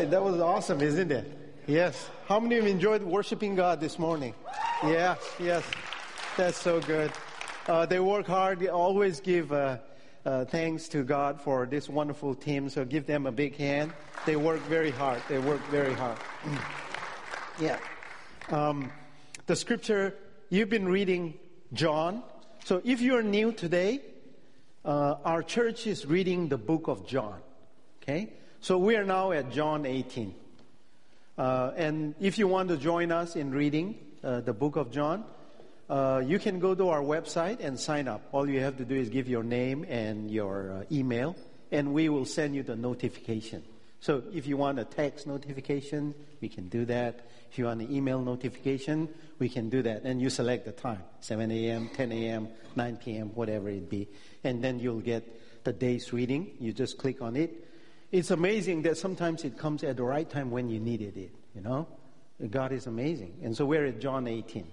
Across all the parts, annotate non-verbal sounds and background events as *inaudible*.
right, that was awesome, isn't it? Yes. How many of you enjoyed worshiping God this morning? Yeah, yes. That's so good. Uh, they work hard. They always give uh, uh, thanks to God for this wonderful team. So give them a big hand. They work very hard. They work very hard. *clears throat* yeah. Um, the scripture, you've been reading John. So if you're new today, uh, our church is reading the book of John. Okay? So we are now at John 18. Uh, and if you want to join us in reading uh, the book of John, uh, you can go to our website and sign up. All you have to do is give your name and your uh, email, and we will send you the notification. So if you want a text notification, we can do that. If you want an email notification, we can do that. And you select the time 7 a.m., 10 a.m., 9 p.m., whatever it be. And then you'll get the day's reading. You just click on it. It's amazing that sometimes it comes at the right time when you needed it, you know? God is amazing. And so we're at John 18.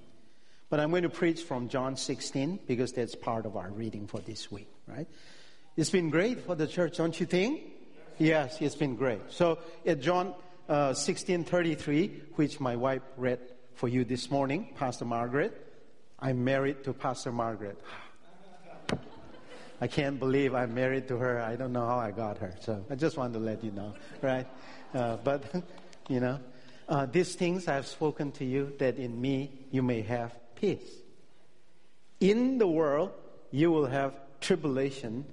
But I'm going to preach from John 16 because that's part of our reading for this week, right? It's been great for the church, don't you think? Yes, it's been great. So at John uh, 16:33, which my wife read for you this morning, Pastor Margaret, I'm married to Pastor Margaret. I can't believe I'm married to her. I don't know how I got her. So I just want to let you know, right? Uh, but, *laughs* you know, uh, these things I have spoken to you that in me you may have peace. In the world you will have tribulation,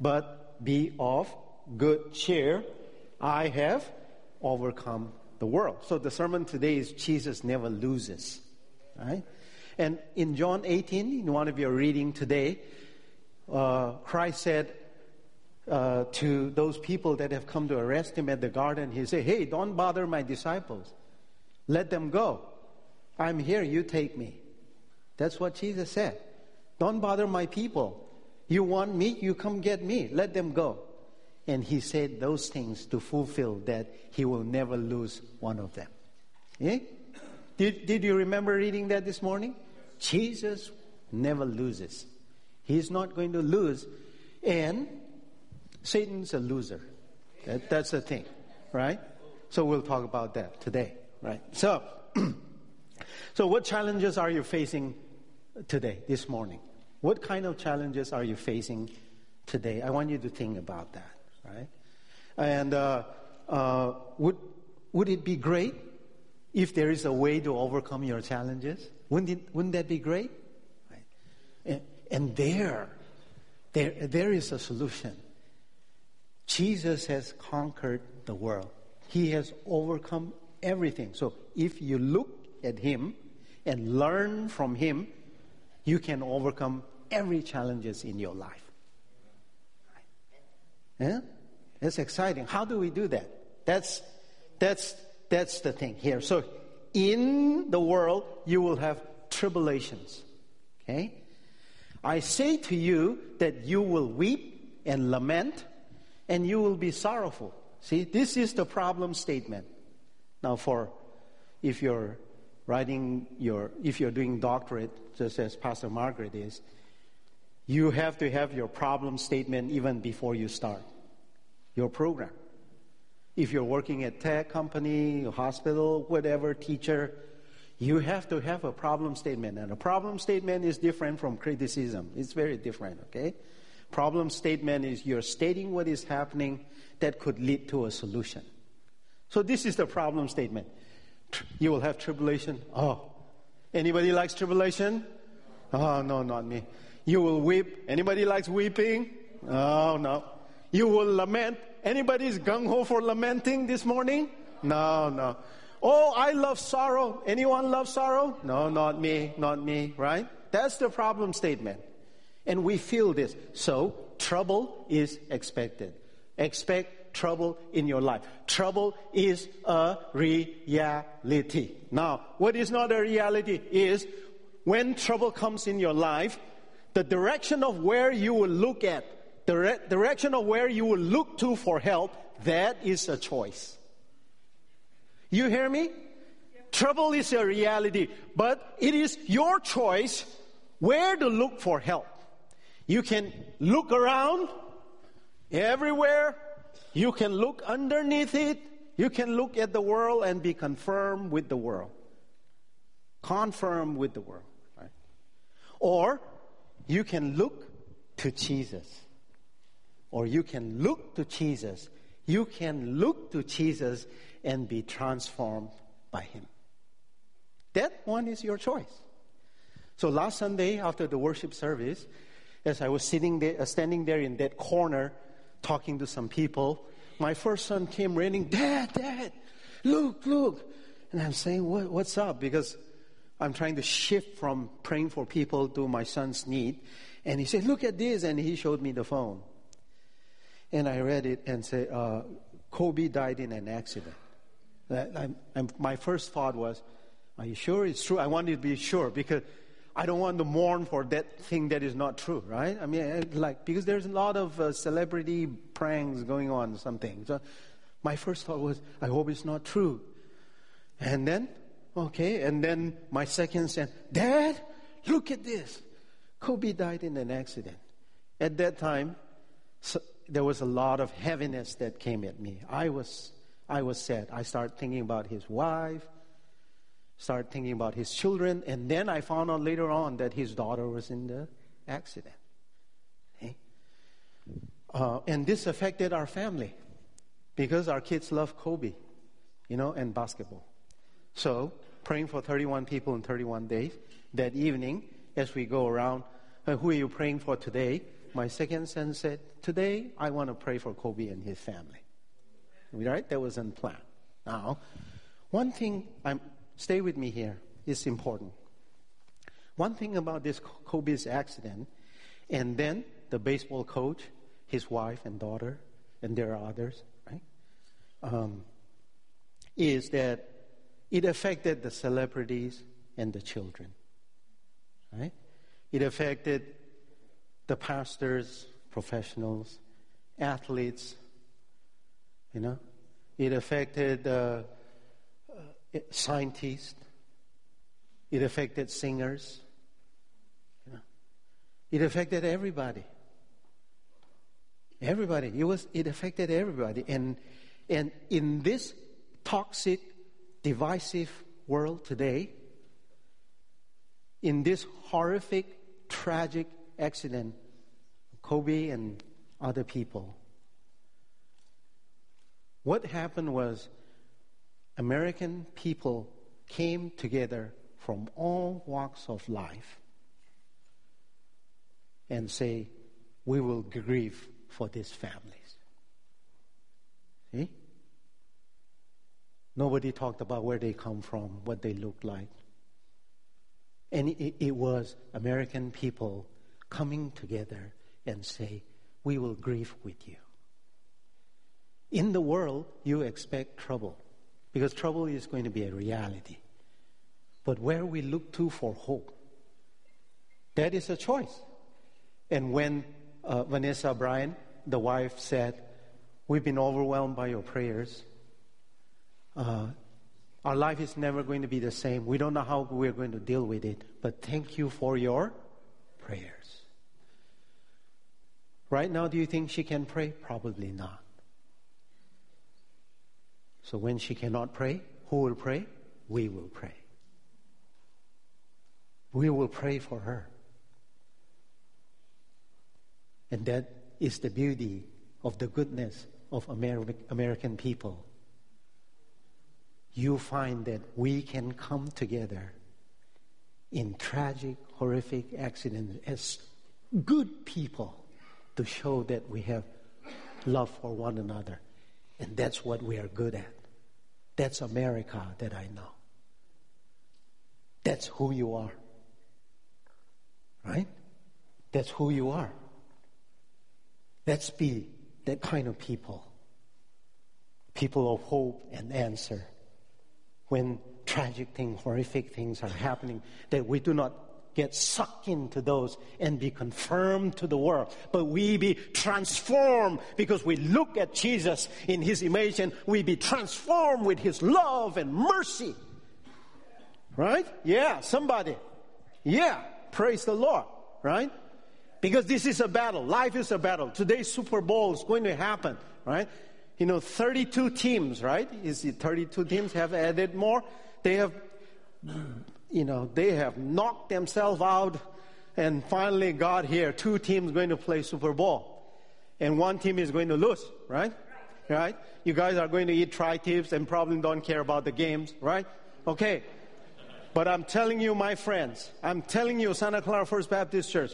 but be of good cheer. I have overcome the world. So the sermon today is Jesus never loses, right? And in John 18, in one of your reading today, uh, Christ said uh, to those people that have come to arrest him at the garden, He said, Hey, don't bother my disciples. Let them go. I'm here, you take me. That's what Jesus said. Don't bother my people. You want me, you come get me. Let them go. And he said those things to fulfill that he will never lose one of them. Yeah? Did, did you remember reading that this morning? Jesus never loses. He's not going to lose. And Satan's a loser. That, that's the thing, right? So we'll talk about that today, right? So, *clears throat* so what challenges are you facing today, this morning? What kind of challenges are you facing today? I want you to think about that, right? And uh, uh, would would it be great if there is a way to overcome your challenges? Wouldn't it, wouldn't that be great? And there, there, there is a solution. Jesus has conquered the world. He has overcome everything. So if you look at him and learn from him, you can overcome every challenges in your life. Yeah? That's exciting. How do we do that? That's that's that's the thing here. So in the world you will have tribulations. Okay? I say to you that you will weep and lament and you will be sorrowful. See, this is the problem statement. Now, for if you're writing your, if you're doing doctorate, just as Pastor Margaret is, you have to have your problem statement even before you start your program. If you're working at tech company, hospital, whatever, teacher, you have to have a problem statement. And a problem statement is different from criticism. It's very different, okay? Problem statement is you're stating what is happening that could lead to a solution. So this is the problem statement. You will have tribulation. Oh. Anybody likes tribulation? Oh, no, not me. You will weep. Anybody likes weeping? Oh, no. You will lament. Anybody's gung ho for lamenting this morning? No, no. Oh, I love sorrow. Anyone love sorrow? No, not me, not me, right? That's the problem statement. And we feel this. So, trouble is expected. Expect trouble in your life. Trouble is a reality. Now, what is not a reality is when trouble comes in your life, the direction of where you will look at, the re- direction of where you will look to for help, that is a choice. You hear me? Trouble is a reality, but it is your choice where to look for help. You can look around everywhere. You can look underneath it. You can look at the world and be confirmed with the world. Confirmed with the world. Right? Or you can look to Jesus. Or you can look to Jesus. You can look to Jesus and be transformed by Him. That one is your choice. So last Sunday after the worship service, as I was sitting there, uh, standing there in that corner talking to some people, my first son came running, Dad, Dad, look, look. And I'm saying, what, what's up? Because I'm trying to shift from praying for people to my son's need. And he said, look at this. And he showed me the phone. And I read it and said, uh, Kobe died in an accident. My first thought was, are you sure it's true? I wanted to be sure because I don't want to mourn for that thing that is not true, right? I mean, like, because there's a lot of uh, celebrity pranks going on, something. So my first thought was, I hope it's not true. And then, okay, and then my second said, Dad, look at this. Kobe died in an accident. At that time, so there was a lot of heaviness that came at me. I was, I was sad. I started thinking about his wife, started thinking about his children, and then I found out later on that his daughter was in the accident. Okay? Uh, and this affected our family because our kids love Kobe, you know, and basketball. So, praying for 31 people in 31 days. That evening, as we go around, uh, who are you praying for today? My second son said, Today I want to pray for Kobe and his family. Right? That was unplanned. Now, one thing I'm Stay with me here, is important. One thing about this Kobe's accident, and then the baseball coach, his wife and daughter, and there are others, right? Um, is that it affected the celebrities and the children, right? It affected the pastors, professionals, athletes, you know. It affected uh, scientists, it affected singers, you know. it affected everybody. Everybody. It was it affected everybody. And and in this toxic, divisive world today, in this horrific, tragic accident, Kobe and other people, what happened was American people came together from all walks of life and say, we will grieve for these families. See? Nobody talked about where they come from, what they look like. And it, it was American people coming together and say, we will grieve with you. In the world, you expect trouble because trouble is going to be a reality. But where we look to for hope, that is a choice. And when uh, Vanessa Bryant, the wife, said, We've been overwhelmed by your prayers. Uh, our life is never going to be the same. We don't know how we're going to deal with it, but thank you for your prayers. Right now, do you think she can pray? Probably not. So when she cannot pray, who will pray? We will pray. We will pray for her. And that is the beauty of the goodness of American people. You find that we can come together in tragic, horrific accidents as good people to show that we have love for one another. And that's what we are good at. That's America that I know. That's who you are. Right? That's who you are. Let's be that kind of people. People of hope and answer. When tragic things, horrific things are happening, that we do not get sucked into those and be confirmed to the world, but we be transformed because we look at Jesus in his image and we be transformed with his love and mercy. Right? Yeah, somebody. Yeah, praise the Lord. Right? Because this is a battle. Life is a battle. Today's Super Bowl is going to happen. Right? You know, 32 teams, right? Is it 32 teams have added more? They have, you know, they have knocked themselves out and finally got here. Two teams going to play Super Bowl. And one team is going to lose, right? Right? You guys are going to eat tri-tips and probably don't care about the games, right? Okay. But I'm telling you, my friends, I'm telling you, Santa Clara First Baptist Church,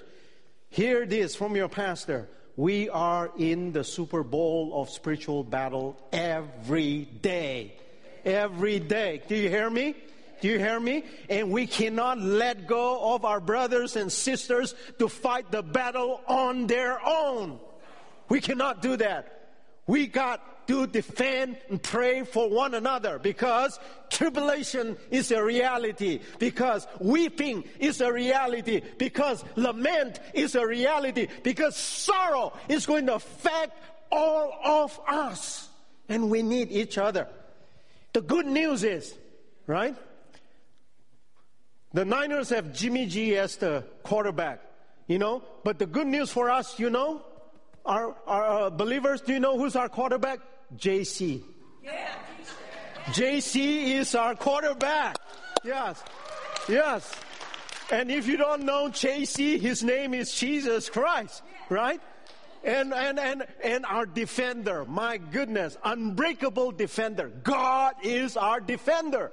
hear this from your pastor. We are in the Super Bowl of spiritual battle every day. Every day. Do you hear me? Do you hear me? And we cannot let go of our brothers and sisters to fight the battle on their own. We cannot do that. We got to defend and pray for one another because tribulation is a reality, because weeping is a reality, because lament is a reality, because sorrow is going to affect all of us. And we need each other. The good news is, right? The Niners have Jimmy G as the quarterback, you know. But the good news for us, you know, our, our uh, believers, do you know who's our quarterback? JC. Yeah. JC is our quarterback. Yes. Yes. And if you don't know JC, his name is Jesus Christ, right? And, and, and, and our defender, my goodness, unbreakable defender. God is our defender.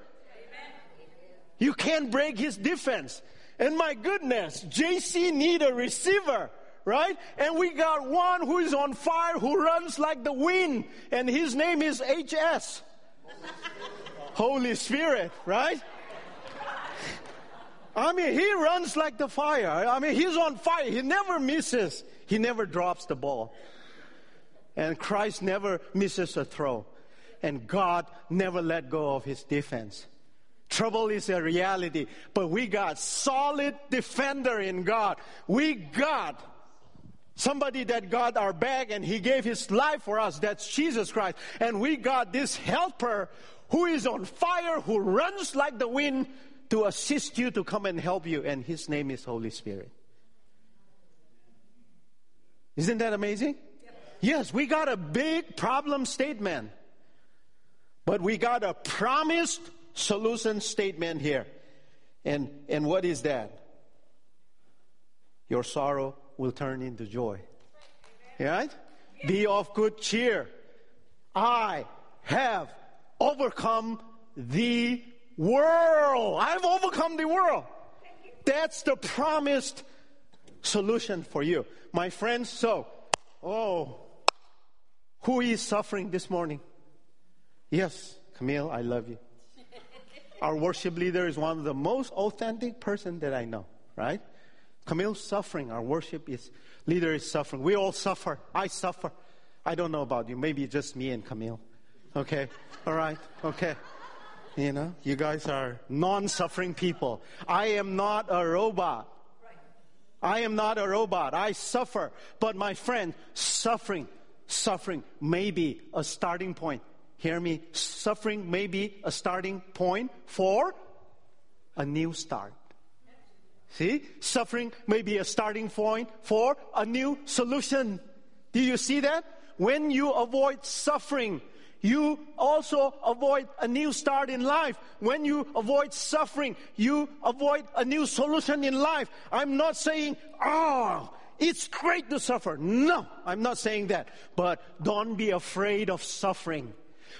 You can't break his defense. And my goodness, JC need a receiver, right? And we got one who is on fire, who runs like the wind, and his name is HS. Holy Spirit, right? I mean, he runs like the fire. I mean, he's on fire. He never misses. He never drops the ball. And Christ never misses a throw. And God never let go of his defense. Trouble is a reality, but we got solid defender in God. We got somebody that got our back and he gave his life for us. That's Jesus Christ. And we got this helper who is on fire, who runs like the wind to assist you to come and help you. And his name is Holy Spirit. Isn't that amazing? Yes, we got a big problem statement, but we got a promised solution statement here. And, and what is that? Your sorrow will turn into joy. Right? Be of good cheer. I have overcome the world. I've overcome the world. That's the promised solution for you. My friends, so, oh, who is suffering this morning? Yes, Camille, I love you. Our worship leader is one of the most authentic person that I know, right? Camille's suffering. Our worship is, leader is suffering. We all suffer. I suffer. I don't know about you. Maybe just me and Camille. Okay? All right? Okay. You know, you guys are non suffering people. I am not a robot. I am not a robot. I suffer. But my friend, suffering, suffering may be a starting point hear me, suffering may be a starting point for a new start. See, suffering may be a starting point for a new solution. Do you see that? When you avoid suffering, you also avoid a new start in life. When you avoid suffering, you avoid a new solution in life. I'm not saying, oh, it's great to suffer. No, I'm not saying that. But don't be afraid of suffering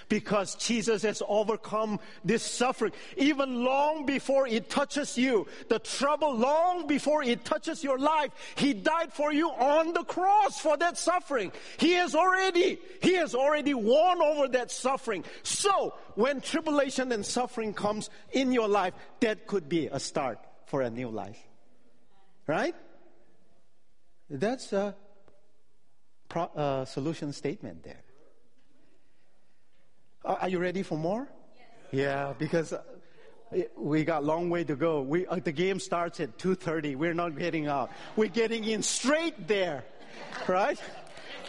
because Jesus has overcome this suffering. Even long before it touches you, the trouble long before it touches your life, He died for you on the cross for that suffering. He has already, He has already won over that suffering. So, when tribulation and suffering comes in your life, that could be a start for a new life. Right? That's a pro, uh, solution statement there. Are you ready for more? Yes. Yeah, because uh, we got a long way to go. We, uh, the game starts at 2.30. We're not getting out. We're getting in straight there. Right?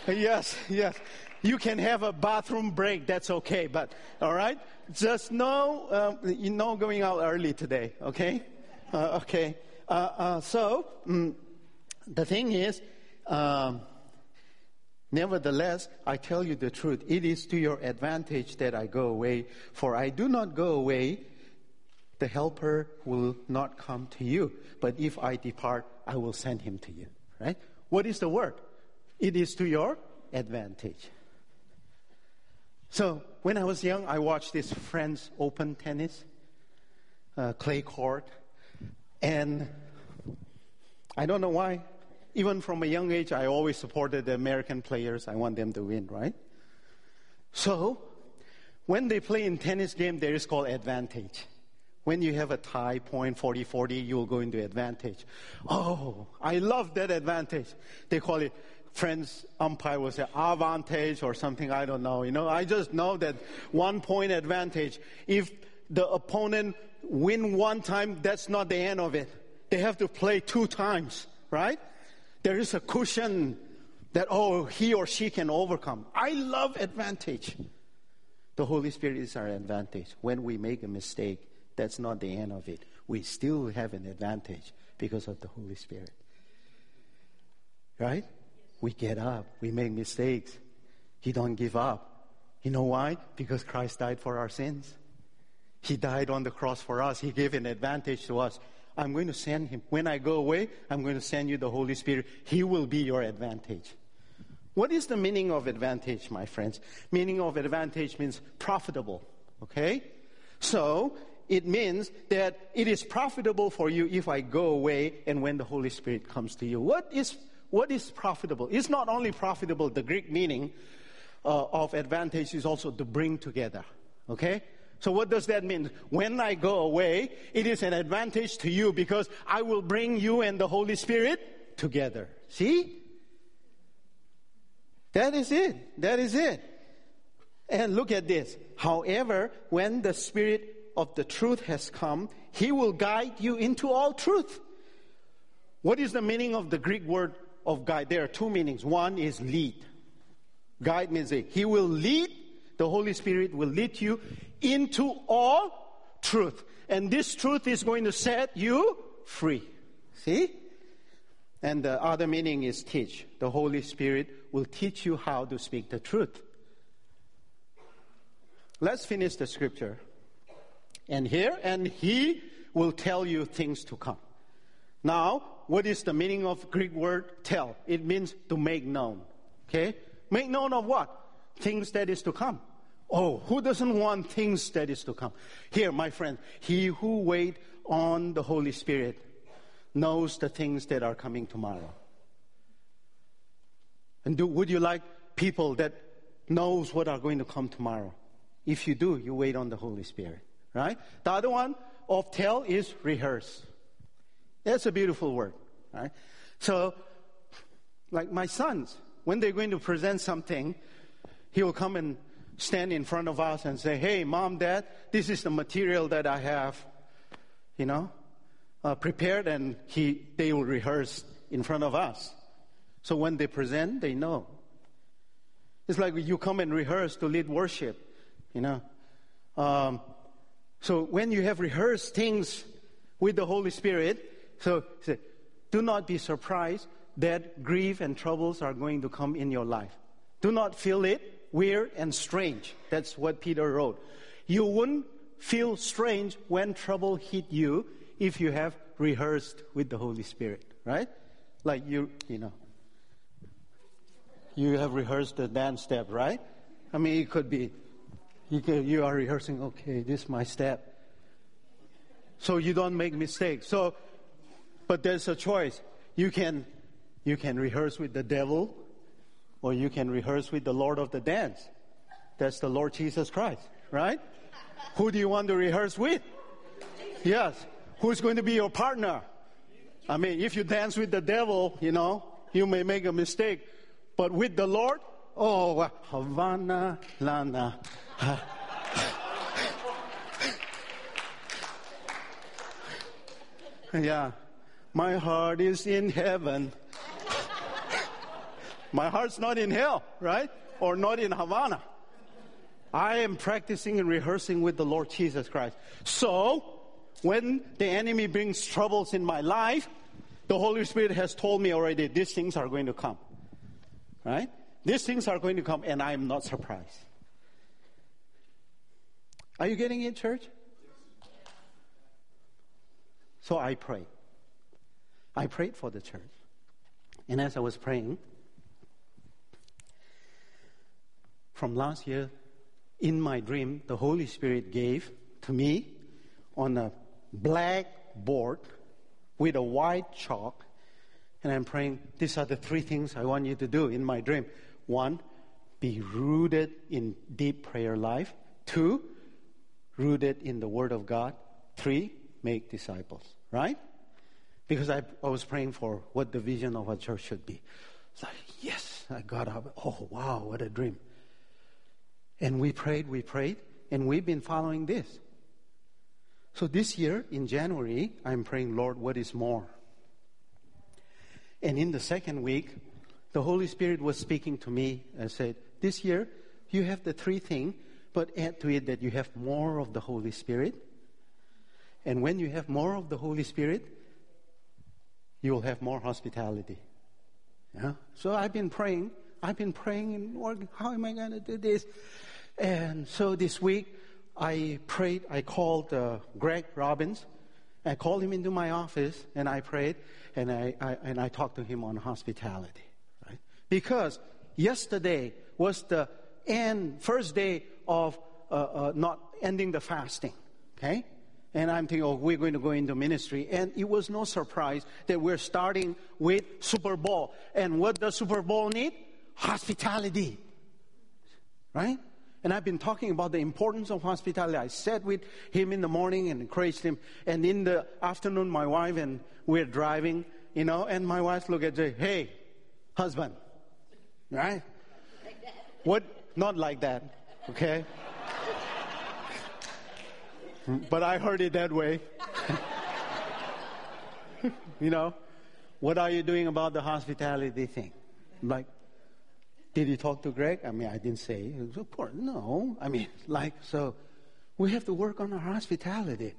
yes, yes. You can have a bathroom break. That's okay. But, all right? Just no, um, you know, going out early today. Okay? Uh, okay. Uh, uh so, mm, the thing is, um, Nevertheless, I tell you the truth. It is to your advantage that I go away, for I do not go away. The helper will not come to you. But if I depart, I will send him to you. Right? What is the word? It is to your advantage. So, when I was young, I watched this French Open tennis, uh, clay court, and I don't know why. Even from a young age, I always supported the American players. I want them to win, right? So, when they play in tennis game, there is called advantage. When you have a tie, point 40 40, you will go into advantage. Oh, I love that advantage. They call it friends umpire will say advantage or something, I don't know. You know, I just know that one point advantage. If the opponent win one time, that's not the end of it. They have to play two times, right? There is a cushion that, oh, he or she can overcome. I love advantage. The Holy Spirit is our advantage. When we make a mistake, that's not the end of it. We still have an advantage because of the Holy Spirit. Right? we get up, we make mistakes. He don't give up. You know why? Because Christ died for our sins. He died on the cross for us. He gave an advantage to us. I'm going to send him. When I go away, I'm going to send you the Holy Spirit. He will be your advantage. What is the meaning of advantage, my friends? Meaning of advantage means profitable. Okay? So, it means that it is profitable for you if I go away and when the Holy Spirit comes to you. What is what is profitable? It's not only profitable, the Greek meaning uh, of advantage is also to bring together. Okay? So what does that mean? When I go away, it is an advantage to you because I will bring you and the Holy Spirit together. See? That is it. That is it. And look at this. However, when the Spirit of the truth has come, He will guide you into all truth. What is the meaning of the Greek word of guide, there are two meanings. One is lead. Guide means. He will lead, the Holy Spirit will lead you into all truth. And this truth is going to set you free. See? And the other meaning is teach. The Holy Spirit will teach you how to speak the truth. Let's finish the scripture. And here, and he will tell you things to come. Now, what is the meaning of Greek word tell? It means to make known. Okay? Make known of what? Things that is to come. Oh, who doesn't want things that is to come? Here, my friend, he who wait on the Holy Spirit knows the things that are coming tomorrow. And do, would you like people that knows what are going to come tomorrow? If you do, you wait on the Holy Spirit, right? The other one of tell is rehearse. That's a beautiful word, right? So, like my sons, when they're going to present something, he will come and stand in front of us and say, Hey, mom, dad, this is the material that I have, you know, uh, prepared, and he, they will rehearse in front of us. So when they present, they know. It's like you come and rehearse to lead worship, you know. Um, so when you have rehearsed things with the Holy Spirit, so do not be surprised that grief and troubles are going to come in your life. Do not feel it weird and strange. That's what Peter wrote. You wouldn't feel strange when trouble hit you if you have rehearsed with the Holy Spirit, right? Like you, you know, you have rehearsed the dance step, right? I mean, it could be you, can, you are rehearsing. Okay, this is my step, so you don't make mistakes. So but there's a choice. You can, you can rehearse with the devil, or you can rehearse with the Lord of the dance. That's the Lord Jesus Christ, right? Who do you want to rehearse with? Yes. Who's going to be your partner? I mean, if you dance with the devil, you know, you may make a mistake. But with the Lord, oh, Havana, Lana. *laughs* yeah. My heart is in heaven. My heart's not in hell, right? Or not in Havana. I am practicing and rehearsing with the Lord Jesus Christ. So, when the enemy brings troubles in my life, the Holy Spirit has told me already these things are going to come. Right? These things are going to come, and I am not surprised. Are you getting it, church? So I prayed. I prayed for the church. And as I was praying, from last year, in my dream, the Holy Spirit gave to me on a black board with a white chalk. And I'm praying, these are the three things I want you to do in my dream. One, be rooted in deep prayer life. Two, rooted in the Word of God. Three, make disciples, right? Because I, I was praying for what the vision of a church should be. Like, yes, I got up. Oh, wow, what a dream. And we prayed, we prayed, and we've been following this. So this year, in January, I'm praying, Lord, what is more? And in the second week, the Holy Spirit was speaking to me and said, This year, you have the three things, but add to it that you have more of the Holy Spirit. And when you have more of the Holy Spirit, you will have more hospitality. Yeah? So I've been praying. I've been praying and working. How am I going to do this? And so this week, I prayed. I called uh, Greg Robbins. I called him into my office and I prayed and I, I, and I talked to him on hospitality, right? Because yesterday was the end, first day of uh, uh, not ending the fasting, okay? And I'm thinking, oh, we're going to go into ministry. And it was no surprise that we're starting with Super Bowl. And what does Super Bowl need? Hospitality. Right? And I've been talking about the importance of hospitality. I sat with him in the morning and encouraged him. And in the afternoon, my wife and we're driving, you know, and my wife looked at me, hey, husband. Right? Like what? Not like that. Okay? but I heard it that way. *laughs* you know, what are you doing about the hospitality thing? Like, did you talk to Greg? I mean, I didn't say. Of course, no. I mean, *laughs* like, so we have to work on our hospitality.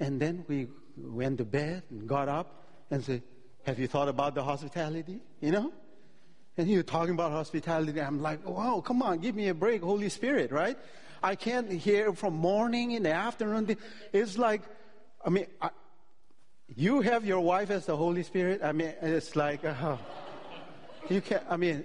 And then we went to bed and got up and said, have you thought about the hospitality? You know? And you're talking about hospitality. I'm like, wow, come on, give me a break, Holy Spirit, right? I can't hear from morning in the afternoon. It's like, I mean, I, you have your wife as the Holy Spirit. I mean, it's like, uh, *laughs* you can't, I mean,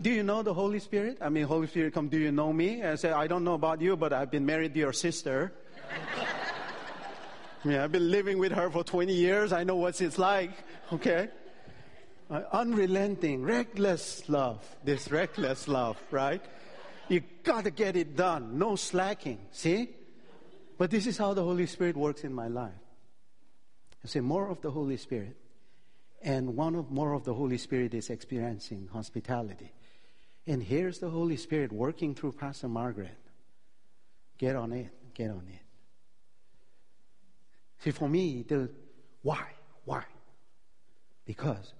do you know the Holy Spirit? I mean, Holy Spirit come, do you know me? And I say, I don't know about you, but I've been married to your sister. *laughs* I mean, I've been living with her for 20 years. I know what it's like. Okay? Uh, unrelenting, reckless love. This reckless love, right? You got to get it done. No slacking. See? But this is how the Holy Spirit works in my life. I say more of the Holy Spirit. And one of more of the Holy Spirit is experiencing hospitality. And here's the Holy Spirit working through Pastor Margaret. Get on it. Get on it. See, for me, the why? Why? Because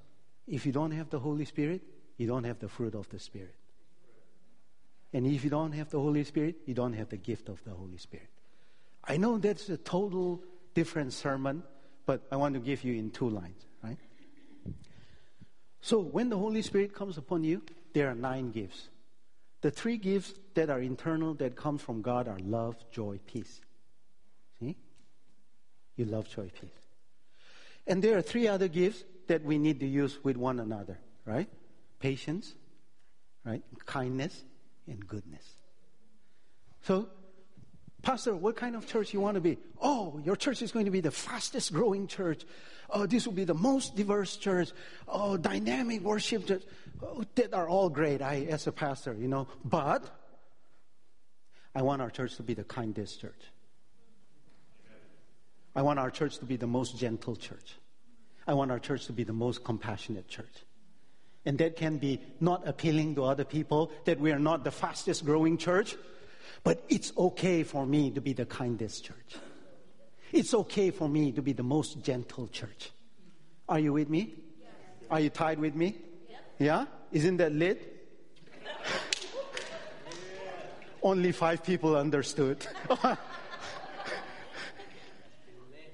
if you don't have the Holy Spirit, you don't have the fruit of the Spirit. And if you don't have the Holy Spirit, you don't have the gift of the Holy Spirit. I know that's a total different sermon, but I want to give you in two lines? So when the Holy Spirit comes upon you, there are nine gifts. The three gifts that are internal that come from God are love, joy, peace. See? You love, joy, peace. And there are three other gifts that we need to use with one another, right? Patience, right? Kindness, and goodness. So, Pastor, what kind of church you want to be? Oh, your church is going to be the fastest growing church. Oh, this will be the most diverse church. Oh, dynamic worship church. Oh, that are all great. I, as a pastor, you know, but I want our church to be the kindest church. I want our church to be the most gentle church. I want our church to be the most compassionate church. And that can be not appealing to other people, that we are not the fastest growing church, but it's okay for me to be the kindest church. It's okay for me to be the most gentle church. Are you with me? Are you tied with me? Yeah? Isn't that lit? *laughs* Only five people understood. *laughs*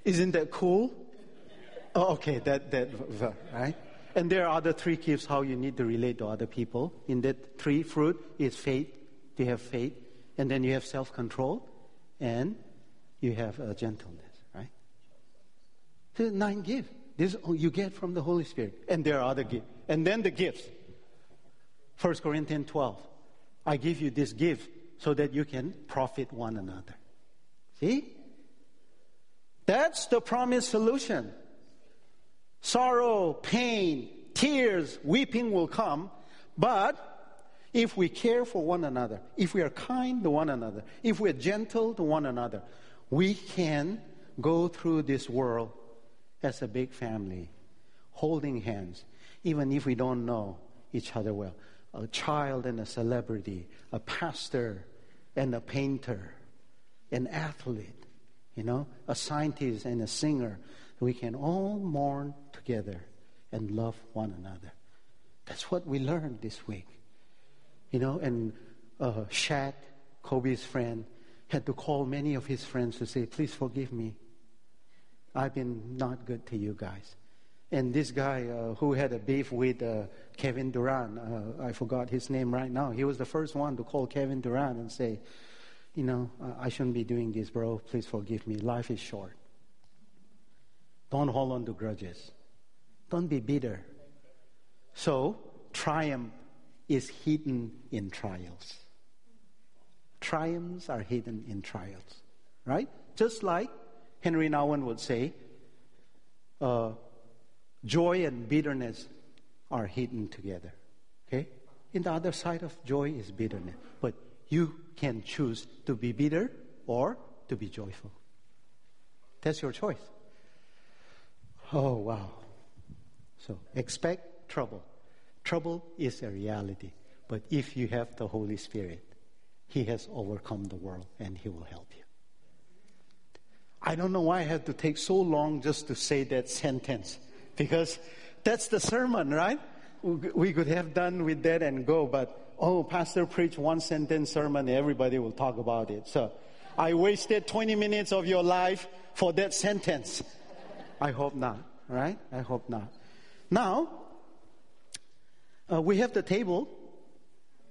Isn't that cool? Oh, okay, that, that, right? And there are other three gifts how you need to relate to other people. In that three fruit is faith. You have faith. And then you have self control. And you have uh, gentleness, right? So nine gifts. This you get from the Holy Spirit. And there are other gifts. And then the gifts. 1 Corinthians 12. I give you this gift so that you can profit one another. See? That's the promised solution. Sorrow, pain, tears, weeping will come, but if we care for one another, if we are kind to one another, if we are gentle to one another, we can go through this world as a big family, holding hands, even if we don't know each other well. A child and a celebrity, a pastor and a painter, an athlete, you know, a scientist and a singer. We can all mourn together and love one another. That's what we learned this week. You know, and uh, Shaq, Kobe's friend, had to call many of his friends to say, please forgive me. I've been not good to you guys. And this guy uh, who had a beef with uh, Kevin Durant, uh, I forgot his name right now, he was the first one to call Kevin Durant and say, you know, I shouldn't be doing this, bro. Please forgive me. Life is short. Don't hold on to grudges. Don't be bitter. So, triumph is hidden in trials. Triumphs are hidden in trials, right? Just like Henry Nouwen would say, uh, joy and bitterness are hidden together. Okay? In the other side of joy is bitterness. But you can choose to be bitter or to be joyful. That's your choice. Oh, wow. So expect trouble. Trouble is a reality. But if you have the Holy Spirit, He has overcome the world and He will help you. I don't know why I had to take so long just to say that sentence because that's the sermon, right? We could have done with that and go, but oh, pastor preached one sentence sermon, everybody will talk about it. So I wasted 20 minutes of your life for that sentence. I hope not, right? I hope not. Now, uh, we have the table,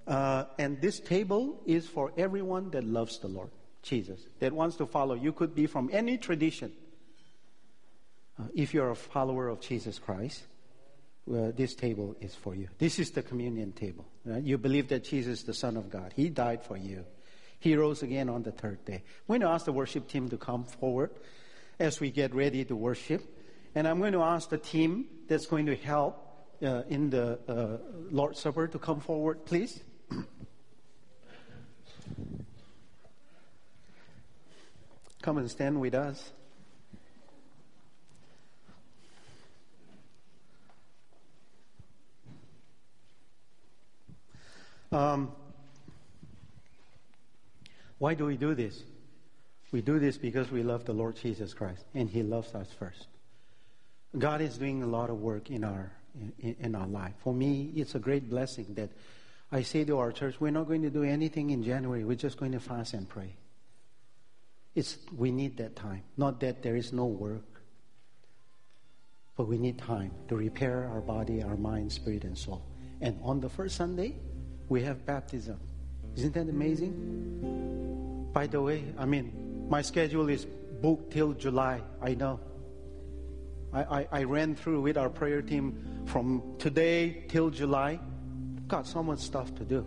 uh, and this table is for everyone that loves the Lord, Jesus, that wants to follow. You could be from any tradition. Uh, if you're a follower of Jesus Christ, uh, this table is for you. This is the communion table. Right? You believe that Jesus is the Son of God. He died for you. He rose again on the third day. We're going to ask the worship team to come forward as we get ready to worship. And I'm going to ask the team that's going to help uh, in the uh, Lord's Supper to come forward, please. come and stand with us. Um, why do we do this? We do this because we love the Lord Jesus Christ, and He loves us first. God is doing a lot of work in our in, in, our life. For me, it's a great blessing that I say to our church, we're not going to do anything in January. We're just going to fast and pray. It's we need that time. Not that there is no work, but we need time to repair our body, our mind, spirit, and soul. And on the first Sunday, we have baptism. Isn't that amazing? By the way, I mean, my schedule is booked till July. I know. I, I, I, ran through with our prayer team from today till July. Got so much stuff to do.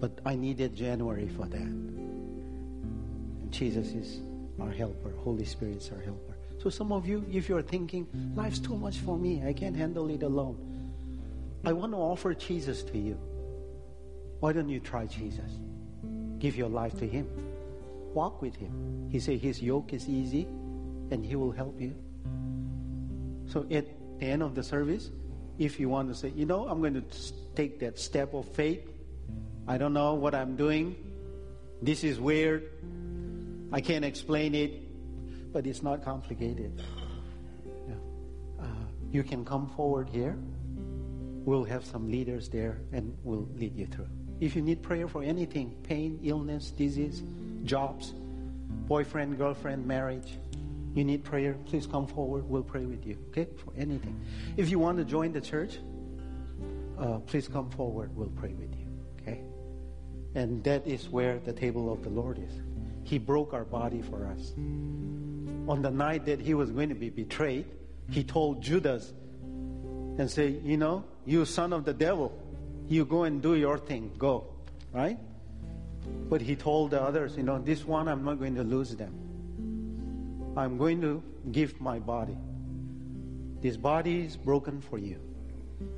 But I needed January for that. And Jesus is our helper. Holy Spirit is our helper. So some of you, if you're thinking, life's too much for me, I can't handle it alone. I want to offer Jesus to you. Why don't you try Jesus? Give your life to Him. Walk with Him. He said His yoke is easy and He will help you. So at the end of the service, if you want to say, you know, I'm going to take that step of faith, I don't know what I'm doing, this is weird, I can't explain it, but it's not complicated. Yeah. Uh, you can come forward here. We'll have some leaders there and we'll lead you through. If you need prayer for anything pain, illness, disease, jobs, boyfriend, girlfriend, marriage, You need prayer, please come forward. We'll pray with you, okay? For anything. If you want to join the church, uh, please come forward. We'll pray with you, okay? And that is where the table of the Lord is. He broke our body for us. On the night that he was going to be betrayed, he told Judas and say, you know, you son of the devil, you go and do your thing. Go, right? But he told the others, you know, this one I'm not going to lose them. I'm going to give my body. This body is broken for you.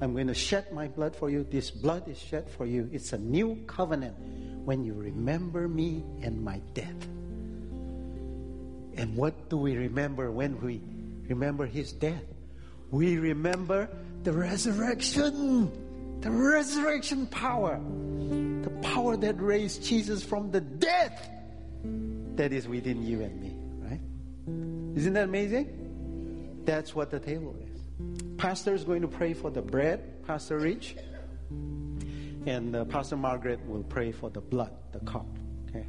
I'm going to shed my blood for you. This blood is shed for you. It's a new covenant when you remember me and my death. And what do we remember when we remember his death? We remember the resurrection, the resurrection power, the power that raised Jesus from the dead that is within you and me? Isn't that amazing? That's what the table is. Pastor is going to pray for the bread, Pastor Rich, and uh, Pastor Margaret will pray for the blood, the cup. Okay,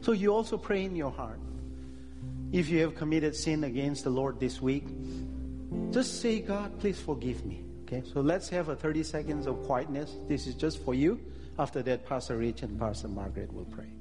so you also pray in your heart. If you have committed sin against the Lord this week, just say, God, please forgive me. Okay, so let's have a 30 seconds of quietness. This is just for you. After that, Pastor Rich and Pastor Margaret will pray.